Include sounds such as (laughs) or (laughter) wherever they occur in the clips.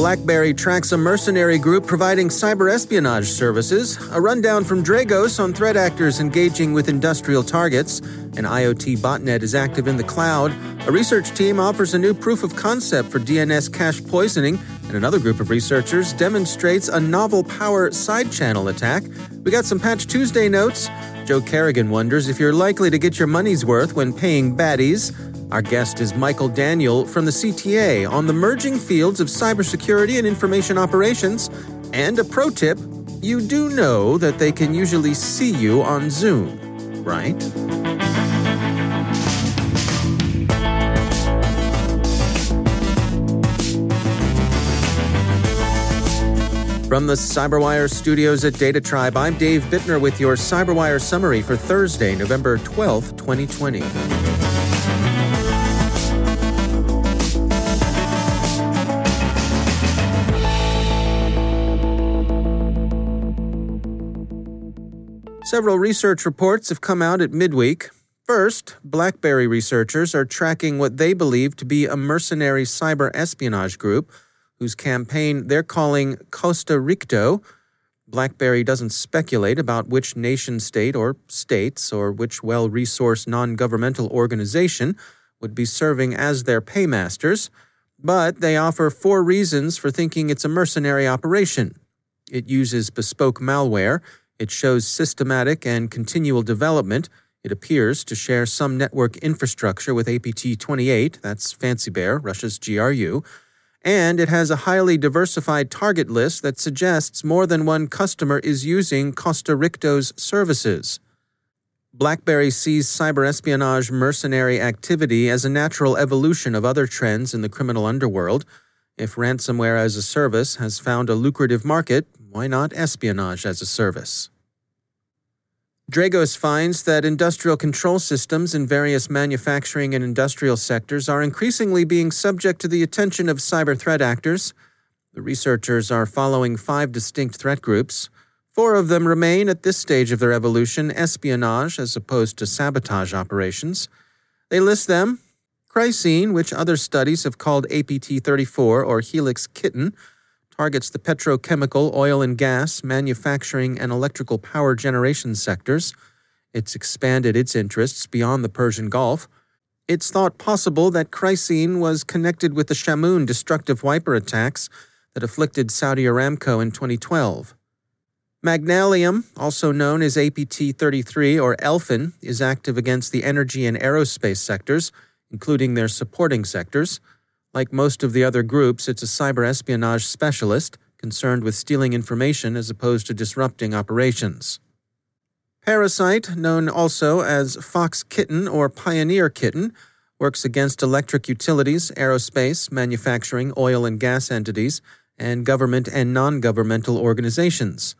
BlackBerry tracks a mercenary group providing cyber espionage services, a rundown from Dragos on threat actors engaging with industrial targets, an IoT botnet is active in the cloud, a research team offers a new proof of concept for DNS cache poisoning, and another group of researchers demonstrates a novel power side channel attack. We got some Patch Tuesday notes. Joe Carrigan wonders if you're likely to get your money's worth when paying baddies. Our guest is Michael Daniel from the CTA on the merging fields of cybersecurity and information operations. And a pro tip you do know that they can usually see you on Zoom, right? From the Cyberwire studios at DataTribe, I'm Dave Bittner with your Cyberwire summary for Thursday, November 12th, 2020. Several research reports have come out at midweek. First, BlackBerry researchers are tracking what they believe to be a mercenary cyber espionage group whose campaign they're calling CostaRicto. BlackBerry doesn't speculate about which nation state or states or which well resourced non governmental organization would be serving as their paymasters, but they offer four reasons for thinking it's a mercenary operation. It uses bespoke malware it shows systematic and continual development. It appears to share some network infrastructure with APT 28, that's Fancy Bear, Russia's GRU, and it has a highly diversified target list that suggests more than one customer is using CostaRicto's services. BlackBerry sees cyber espionage mercenary activity as a natural evolution of other trends in the criminal underworld. If ransomware as a service has found a lucrative market, why not espionage as a service? Dragos finds that industrial control systems in various manufacturing and industrial sectors are increasingly being subject to the attention of cyber threat actors. The researchers are following five distinct threat groups. Four of them remain at this stage of their evolution espionage as opposed to sabotage operations. They list them Chrysene, which other studies have called APT 34 or Helix Kitten, targets the petrochemical, oil and gas, manufacturing, and electrical power generation sectors. It's expanded its interests beyond the Persian Gulf. It's thought possible that Chrysene was connected with the Shamoon destructive wiper attacks that afflicted Saudi Aramco in 2012. Magnallium, also known as APT 33 or Elfin, is active against the energy and aerospace sectors, including their supporting sectors. Like most of the other groups, it's a cyber espionage specialist concerned with stealing information as opposed to disrupting operations. Parisite, known also as Fox Kitten or Pioneer Kitten, works against electric utilities, aerospace, manufacturing, oil and gas entities, and government and non governmental organizations.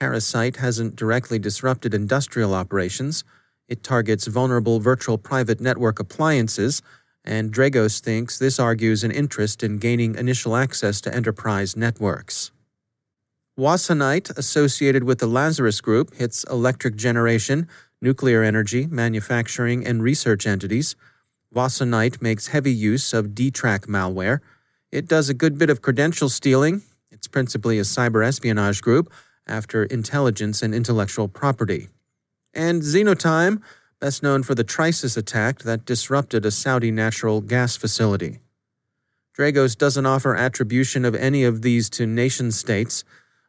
Parisite hasn't directly disrupted industrial operations. It targets vulnerable virtual private network appliances and Dragos thinks this argues an interest in gaining initial access to enterprise networks. Wassonite, associated with the Lazarus Group, hits electric generation, nuclear energy, manufacturing, and research entities. Wassonite makes heavy use of D-Track malware. It does a good bit of credential stealing. It's principally a cyber espionage group after intelligence and intellectual property. And Xenotime, best known for the Trisis attack that disrupted a Saudi natural gas facility. Dragos doesn't offer attribution of any of these to nation states,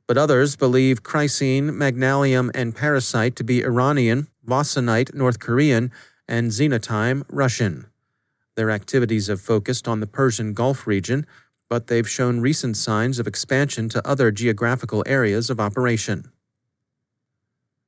but others believe Chrysene, Magnallium, and Parisite to be Iranian, Wassonite North Korean, and Xenotime Russian. Their activities have focused on the Persian Gulf region, but they've shown recent signs of expansion to other geographical areas of operation.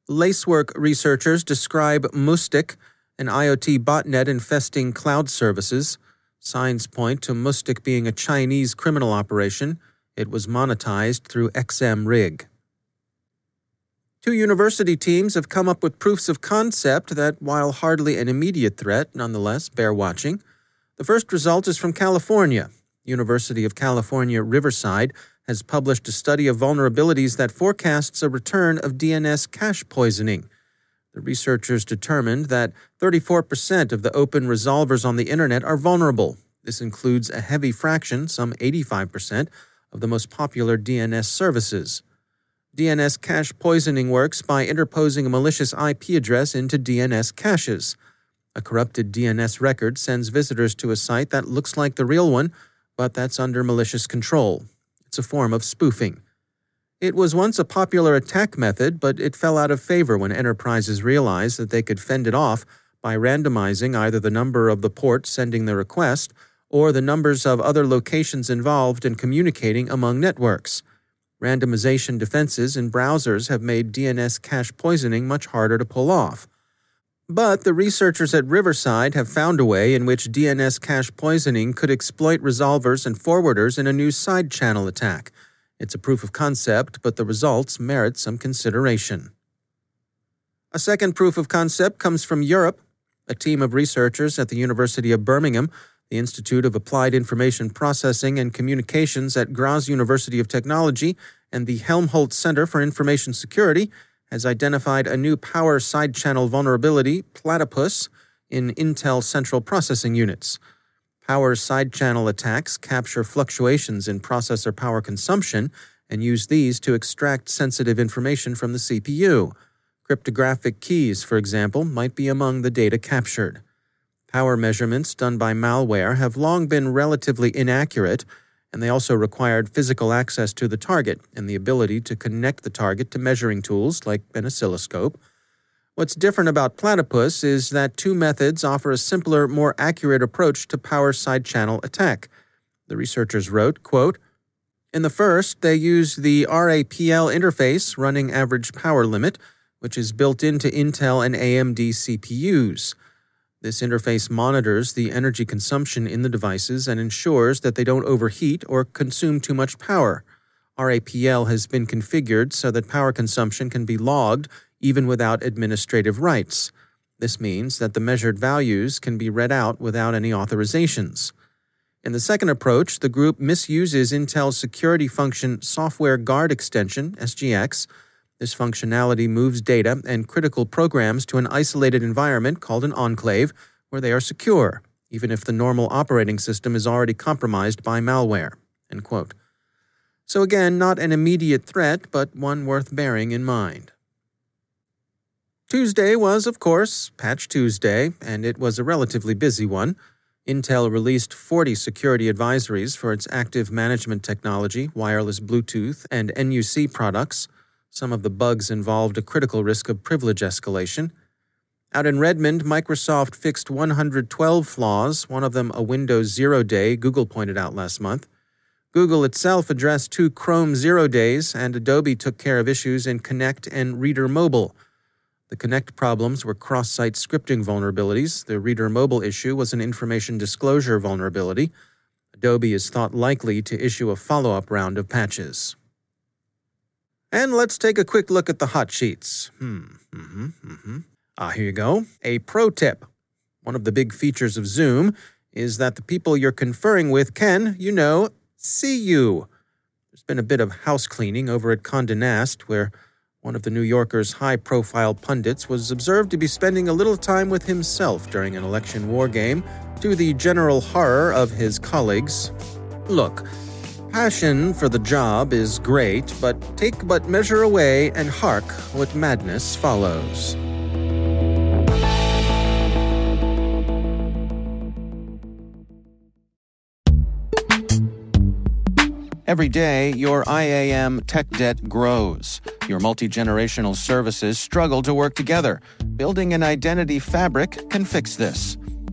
Lacework researchers describe Muhstik, an IoT botnet infesting cloud services. Signs point to Muhstik being a Chinese criminal operation. It was monetized through XMRig. Two university teams have come up with proofs of concept that, while hardly an immediate threat, nonetheless bear watching. The first result is from California. University of California, Riverside has published a study of vulnerabilities that forecasts a return of DNS cache poisoning. The researchers determined that 34% of the open resolvers on the internet are vulnerable. This includes a heavy fraction, some 85%, of the most popular DNS services. DNS cache poisoning works by interposing a malicious IP address into DNS caches. A corrupted DNS record sends visitors to a site that looks like the real one, but that's under malicious control. It's a form of spoofing. It was once a popular attack method, but it fell out of favor when enterprises realized that they could fend it off by randomizing either the number of the port sending the request or the numbers of other locations involved in communicating among networks. Randomization defenses in browsers have made DNS cache poisoning much harder to pull off. But the researchers at Riverside have found a way in which DNS cache poisoning could exploit resolvers and forwarders in a new side channel attack. It's a proof of concept, but the results merit some consideration. A second proof of concept comes from Europe. A team of researchers at the University of Birmingham, the Institute of Applied Information Processing and Communications at Graz University of Technology, and the Helmholtz Center for Information Security has identified a new power side channel vulnerability, Platypus, in Intel central processing units. Power side channel attacks capture fluctuations in processor power consumption and use these to extract sensitive information from the CPU. Cryptographic keys, for example, might be among the data captured. Power measurements done by malware have long been relatively inaccurate and they also required physical access to the target and the ability to connect the target to measuring tools like an oscilloscope. What's different about Platypus is that two methods offer a simpler, more accurate approach to power side channel attack. The researchers wrote, quote, In the first, they use the RAPL interface running average power limit, which is built into Intel and AMD CPUs. This interface monitors the energy consumption in the devices and ensures that they don't overheat or consume too much power. RAPL has been configured so that power consumption can be logged even without administrative rights. This means that the measured values can be read out without any authorizations. In the second approach, the group misuses Intel's security function Software Guard Extension, SGX, this functionality moves data and critical programs to an isolated environment called an enclave where they are secure, even if the normal operating system is already compromised by malware. So, again, not an immediate threat, but one worth bearing in mind. Tuesday was, of course, Patch Tuesday, and it was a relatively busy one. Intel released 40 security advisories for its active management technology, wireless Bluetooth, and NUC products. Some of the bugs involved a critical risk of privilege escalation. Out in Redmond, Microsoft fixed 112 flaws, one of them a Windows zero day, Google pointed out last month. Google itself addressed two Chrome zero days, and Adobe took care of issues in Connect and Reader Mobile. The Connect problems were cross site scripting vulnerabilities. The Reader Mobile issue was an information disclosure vulnerability. Adobe is thought likely to issue a follow up round of patches. And let's take a quick look at the hot sheets. Hmm, mm-hmm, mm-hmm. Ah, here you go. A pro tip. One of the big features of Zoom is that the people you're conferring with can, you know, see you. There's been a bit of house cleaning over at Condé Nast, where one of the New Yorker's high profile pundits was observed to be spending a little time with himself during an election war game, to the general horror of his colleagues. Look, passion for the job is great, but take but measure away and hark what madness follows. Every day, your IAM tech debt grows. Your multi generational services struggle to work together. Building an identity fabric can fix this.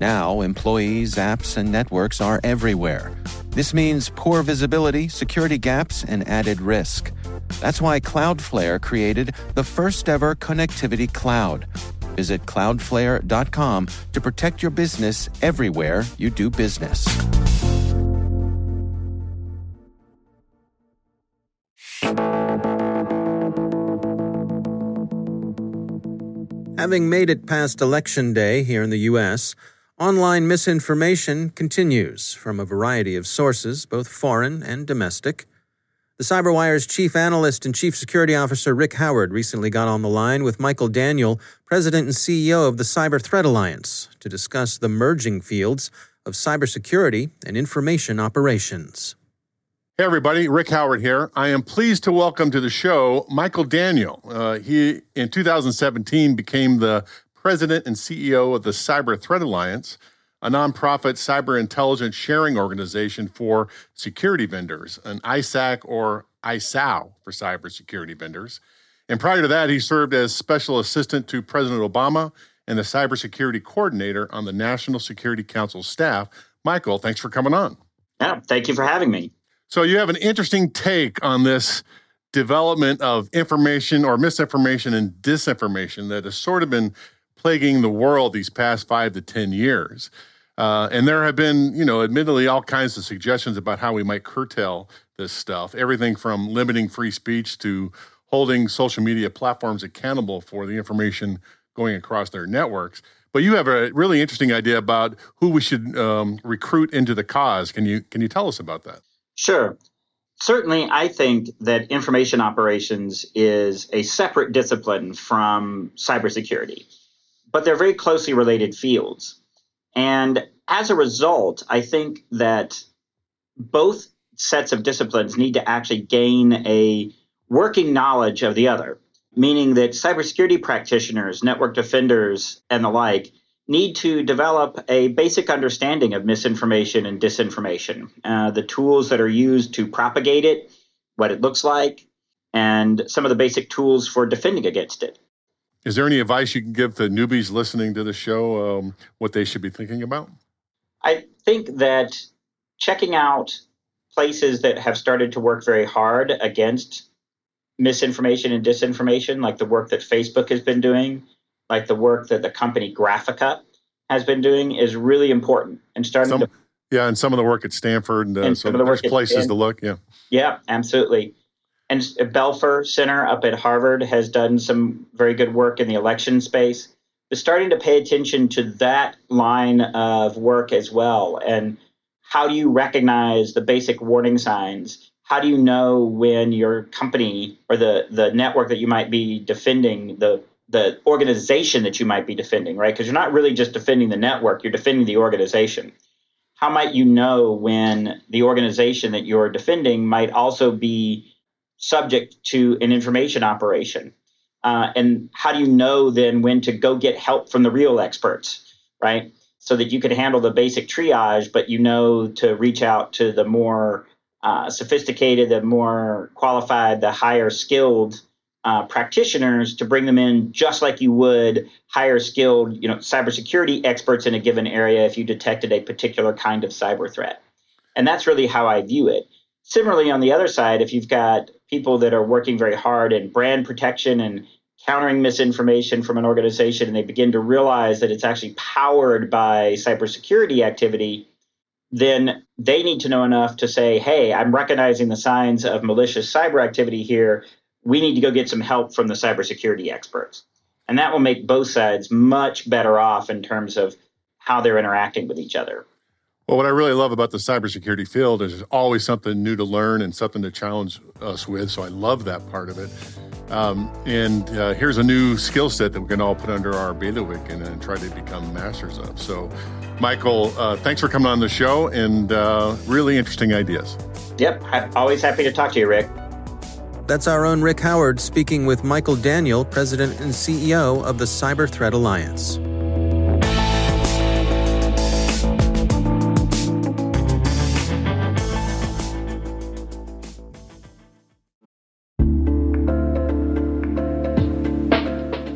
Now, employees, apps, and networks are everywhere. This means poor visibility, security gaps, and added risk. That's why Cloudflare created the first ever connectivity cloud. Visit cloudflare.com to protect your business everywhere you do business. Having made it past Election Day here in the U.S., online misinformation continues from a variety of sources, both foreign and domestic. The CyberWire's chief analyst and chief security officer Rick Howard recently got on the line with Michael Daniel, president and CEO of the Cyber Threat Alliance, to discuss the merging fields of cybersecurity and information operations. Hey, everybody, Rick Howard here. I am pleased to welcome to the show Michael Daniel. Uh, he, in 2017, became the president and CEO of the Cyber Threat Alliance, a nonprofit cyber intelligence sharing organization for security vendors, an ISAC or ISAO for cybersecurity vendors. And prior to that, he served as special assistant to President Obama and the cybersecurity coordinator on the National Security Council staff. Michael, thanks for coming on. Yeah, thank you for having me. So you have an interesting take on this development of information or misinformation and disinformation that has sort of been plaguing the world these past five to 10 years. Uh, and there have been, you know, admittedly, all kinds of suggestions about how we might curtail this stuff. Everything from limiting free speech to holding social media platforms accountable for the information going across their networks. But you have a really interesting idea about who we should um, recruit into the cause. Can you can you tell us about that? Sure. Certainly, I think that information operations is a separate discipline from cybersecurity, but they're very closely related fields. And as a result, I think that both sets of disciplines need to actually gain a working knowledge of the other, meaning that cybersecurity practitioners, network defenders, and the like need to develop a basic understanding of misinformation and disinformation, uh, the tools that are used to propagate it, what it looks like, and some of the basic tools for defending against it. Is there any advice you can give to newbies listening to the show um, what they should be thinking about? I think that checking out places that have started to work very hard against misinformation and disinformation, like the work that Facebook has been doing, like the work that the company Graphika has been doing is really important and starting some, to yeah and some of the work at stanford and, uh, and so some of the work places to look yeah. Yeah absolutely and belfer center up at harvard has done some very good work in the election space is starting to pay attention to that line of work as well and how do you recognize the basic warning signs how do you know when your company or the the network that you might be defending the the organization that you might be defending, right? Because you're not really just defending the network, you're defending the organization. How might you know when the organization that you're defending might also be subject to an information operation? Uh, and how do you know then when to go get help from the real experts, right? So that you can handle the basic triage, but you know to reach out to the more uh, sophisticated, the more qualified, the higher skilled uh, practitioners to bring them in just like you would higher skilled, you know, cybersecurity experts in a given area if you detected a particular kind of cyber threat. And that's really how I view it. Similarly, on the other side, if you've got people that are working very hard in brand protection and countering misinformation from an organization, and they begin to realize that it's actually powered by cybersecurity activity, then they need to know enough to say, hey, I'm recognizing the signs of malicious cyber activity here we need to go get some help from the cybersecurity experts. And that will make both sides much better off in terms of how they're interacting with each other. Well, what I really love about the cybersecurity field is there's always something new to learn and something to challenge us with. So I love that part of it. Um, and uh, here's a new skill set that we can all put under our bailiwick and, and try to become masters of. So, Michael, uh, thanks for coming on the show and uh, really interesting ideas. Yep, always happy to talk to you, Rick. That's our own Rick Howard speaking with Michael Daniel, President and CEO of the Cyber Threat Alliance.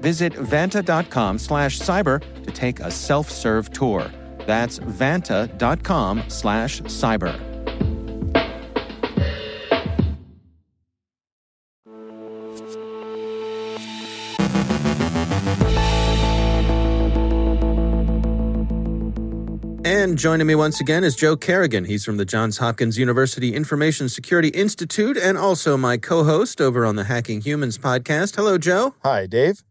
Visit vanta.com slash cyber to take a self-serve tour. That's vanta.com slash cyber. And joining me once again is Joe Carrigan. He's from the Johns Hopkins University Information Security Institute and also my co host over on the Hacking Humans podcast. Hello, Joe. Hi, Dave.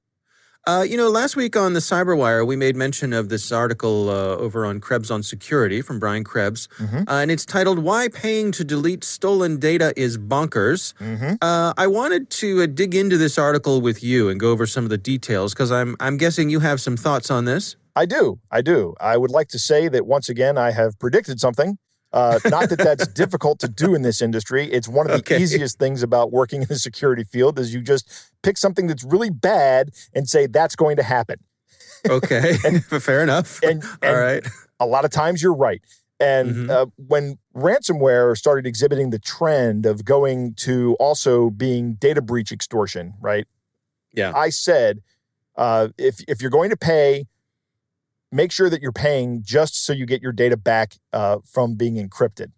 Uh, you know, last week on the Cyberwire, we made mention of this article uh, over on Krebs on Security from Brian Krebs, mm-hmm. uh, and it's titled "Why Paying to Delete Stolen Data Is Bonkers." Mm-hmm. Uh, I wanted to uh, dig into this article with you and go over some of the details because I'm I'm guessing you have some thoughts on this. I do. I do. I would like to say that once again, I have predicted something uh, not that that's (laughs) difficult to do in this industry. It's one of the okay. easiest things about working in the security field is you just pick something that's really bad and say that's going to happen. Okay, (laughs) and, (laughs) fair enough. And, and, All right. A lot of times you're right. And mm-hmm. uh, when ransomware started exhibiting the trend of going to also being data breach extortion, right? Yeah. I said, uh, if if you're going to pay make sure that you're paying just so you get your data back uh, from being encrypted.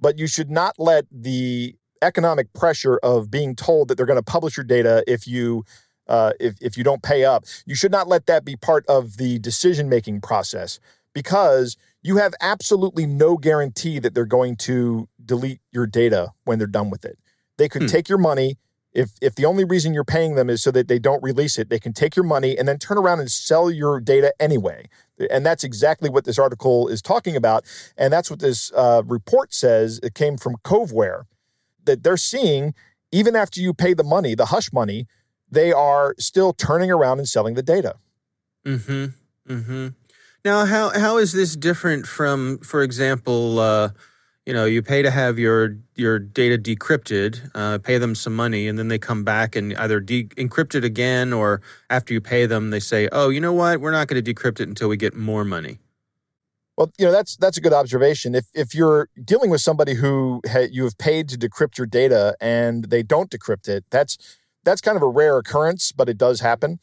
But you should not let the economic pressure of being told that they're going to publish your data if you uh, if if you don't pay up. You should not let that be part of the decision making process because you have absolutely no guarantee that they're going to delete your data when they're done with it. They could hmm. take your money if if the only reason you're paying them is so that they don't release it, they can take your money and then turn around and sell your data anyway. And that's exactly what this article is talking about. And that's what this uh, report says. It came from Coveware that they're seeing even after you pay the money, the hush money, they are still turning around and selling the data. Hmm. Hmm. Now, how how is this different from, for example? Uh, you know you pay to have your your data decrypted uh, pay them some money and then they come back and either de- encrypt it again or after you pay them they say oh you know what? We're not going to decrypt it until we get more money. Well you know that's that's a good observation. If if you're dealing with somebody who ha- you have paid to decrypt your data and they don't decrypt it that's that's kind of a rare occurrence but it does happen.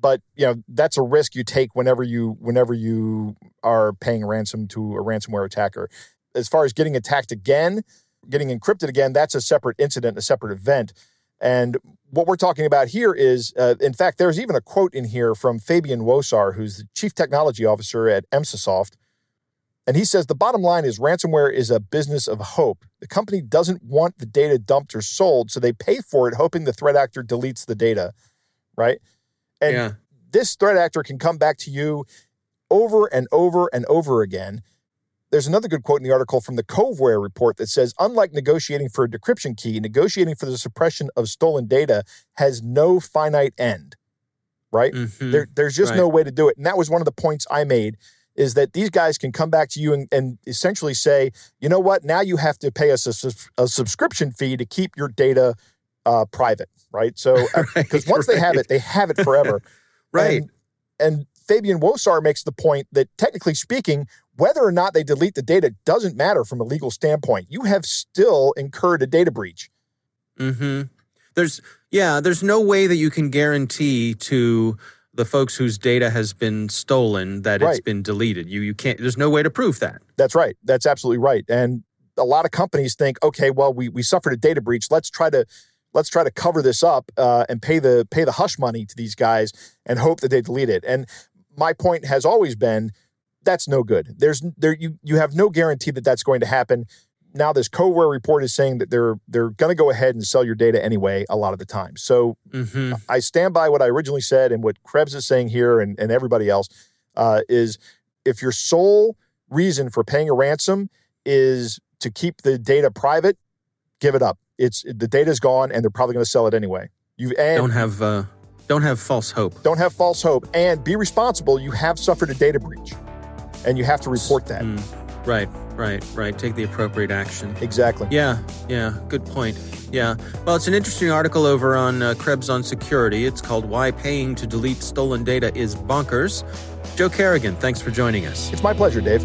But you know that's a risk you take whenever you whenever you are paying ransom to a ransomware attacker as far as getting attacked again, getting encrypted again, that's a separate incident, a separate event. And what we're talking about here is, uh, in fact, there's even a quote in here from Fabian Wosar, who's the chief technology officer at Emsisoft. And he says the bottom line is ransomware is a business of hope. The company doesn't want the data dumped or sold, so they pay for it, hoping the threat actor deletes the data, right? And Yeah. this threat actor can come back to you over and over and over again. There's another good quote in the article from the Coveware report that says, unlike negotiating for a decryption key, negotiating for the suppression of stolen data has no finite end, right? Mhm. There, there's just Right. no way to do it. And that was one of the points I made is that these guys can come back to you and, and essentially say, you know what, now you have to pay us a, a subscription fee to keep your data uh, private, right? So, (laughs) because once they have it, they have it forever. (laughs) Right. And, and Fabian Wosar makes the point that technically speaking, whether or not they delete the data doesn't matter from a legal standpoint. You have still incurred a data breach. hmm There's yeah, there's no way that you can guarantee to the folks whose data has been stolen that it's been deleted. You you can't. There's no way to prove that. That's right. That's absolutely right. And a lot of companies think, okay, well, we we suffered a data breach. Let's try to let's try to cover this up uh, and pay the pay the hush money to these guys and hope that they delete it. And my point has always been that's no good. There's there you you have no guarantee that that's going to happen. Now this Coveware report is saying that they're they're going to go ahead and sell your data anyway a lot of the time. So hmm I stand by what I originally said and what Krebs is saying here and, and everybody else uh, is if your sole reason for paying a ransom is to keep the data private, give it up. It's the data's gone and they're probably going to sell it anyway. You Don't have uh, don't have false hope. don't have false hope and be responsible. You have suffered a data breach and you have to report that. Mm, right, right, right. Take the appropriate action. Exactly. Yeah, yeah, good point. Yeah. Well, it's an interesting article over on uh, Krebs on Security. It's called Why Paying to Delete Stolen Data is Bonkers. Joe Carrigan, thanks for joining us. It's my pleasure, Dave.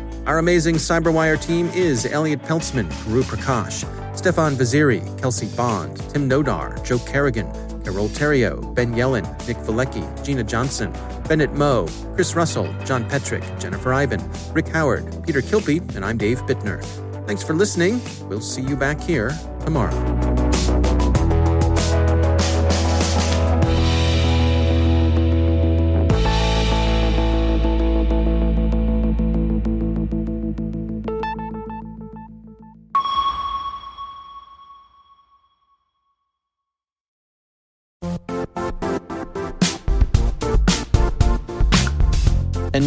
Our amazing Cyberwire team is Elliot Peltzman, Guru Prakash, Stefan Vaziri, Kelsey Bond, Tim Nodar, Joe Carrigan, Carole Theriault, Ben Yelin, Nick Veliky, Gina Johnson, Bennett Moe, Chris Russell, John Petrick, Jennifer Ivan, Rick Howard, Peter Kilpe, and I'm Dave Bittner. Thanks for listening. We'll see you back here tomorrow.